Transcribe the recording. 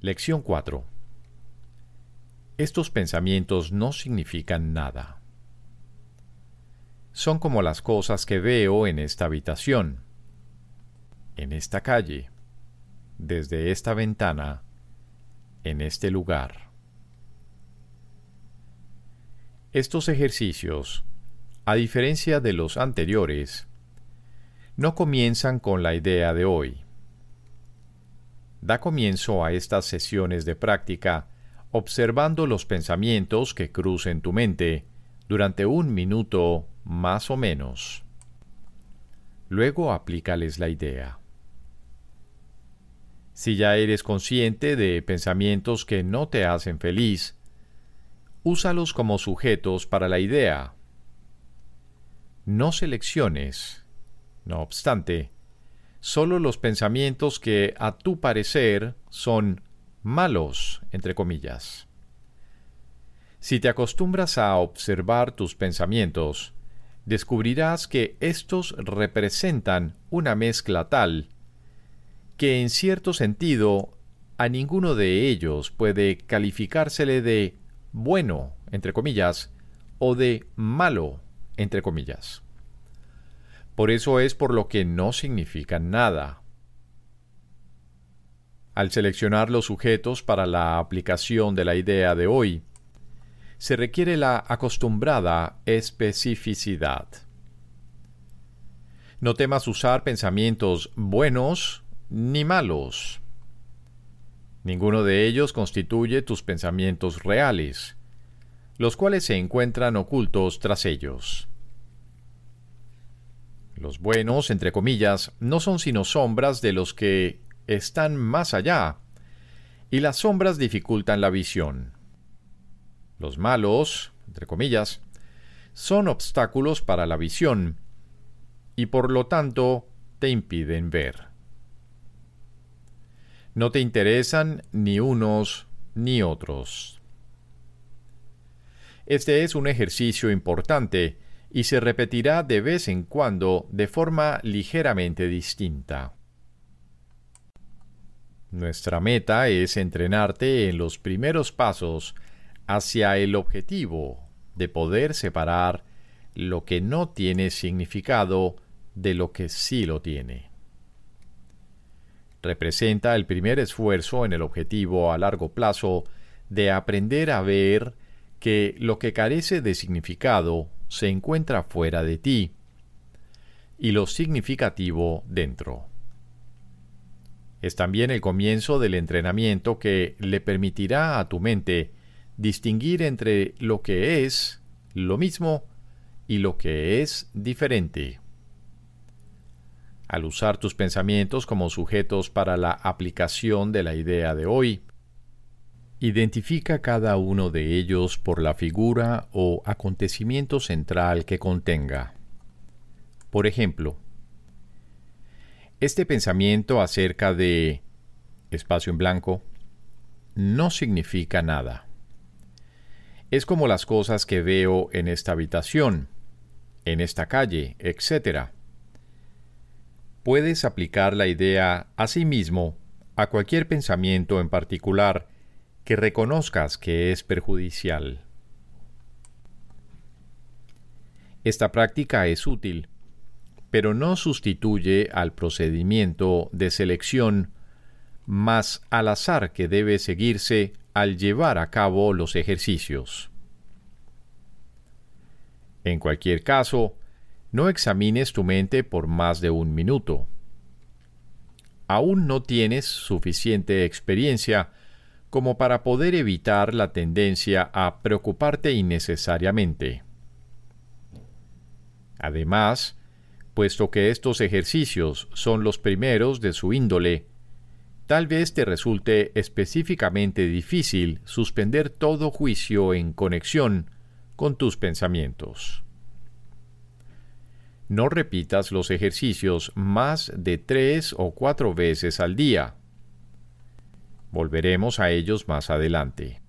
Lección 4. Estos pensamientos no significan nada. Son como las cosas que veo en esta habitación, en esta calle, desde esta ventana, en este lugar. Estos ejercicios, a diferencia de los anteriores, no comienzan con la idea de hoy. Da comienzo a estas sesiones de práctica observando los pensamientos que crucen tu mente durante un minuto más o menos. Luego aplícales la idea. Si ya eres consciente de pensamientos que no te hacen feliz, úsalos como sujetos para la idea. No selecciones, no obstante, solo los pensamientos que a tu parecer son malos, entre comillas. Si te acostumbras a observar tus pensamientos, descubrirás que estos representan una mezcla tal que en cierto sentido a ninguno de ellos puede calificársele de bueno, entre comillas, o de malo, entre comillas. Por eso es por lo que no significan nada. Al seleccionar los sujetos para la aplicación de la idea de hoy, se requiere la acostumbrada especificidad. No temas usar pensamientos buenos ni malos. Ninguno de ellos constituye tus pensamientos reales, los cuales se encuentran ocultos tras ellos. Los buenos, entre comillas, no son sino sombras de los que están más allá, y las sombras dificultan la visión. Los malos, entre comillas, son obstáculos para la visión, y por lo tanto te impiden ver. No te interesan ni unos ni otros. Este es un ejercicio importante y se repetirá de vez en cuando de forma ligeramente distinta. Nuestra meta es entrenarte en los primeros pasos hacia el objetivo de poder separar lo que no tiene significado de lo que sí lo tiene representa el primer esfuerzo en el objetivo a largo plazo de aprender a ver que lo que carece de significado se encuentra fuera de ti y lo significativo dentro. Es también el comienzo del entrenamiento que le permitirá a tu mente distinguir entre lo que es lo mismo y lo que es diferente al usar tus pensamientos como sujetos para la aplicación de la idea de hoy. Identifica cada uno de ellos por la figura o acontecimiento central que contenga. Por ejemplo, este pensamiento acerca de espacio en blanco no significa nada. Es como las cosas que veo en esta habitación, en esta calle, etc puedes aplicar la idea a sí mismo a cualquier pensamiento en particular que reconozcas que es perjudicial. Esta práctica es útil, pero no sustituye al procedimiento de selección más al azar que debe seguirse al llevar a cabo los ejercicios. En cualquier caso, no examines tu mente por más de un minuto. Aún no tienes suficiente experiencia como para poder evitar la tendencia a preocuparte innecesariamente. Además, puesto que estos ejercicios son los primeros de su índole, tal vez te resulte específicamente difícil suspender todo juicio en conexión con tus pensamientos. No repitas los ejercicios más de tres o cuatro veces al día. Volveremos a ellos más adelante.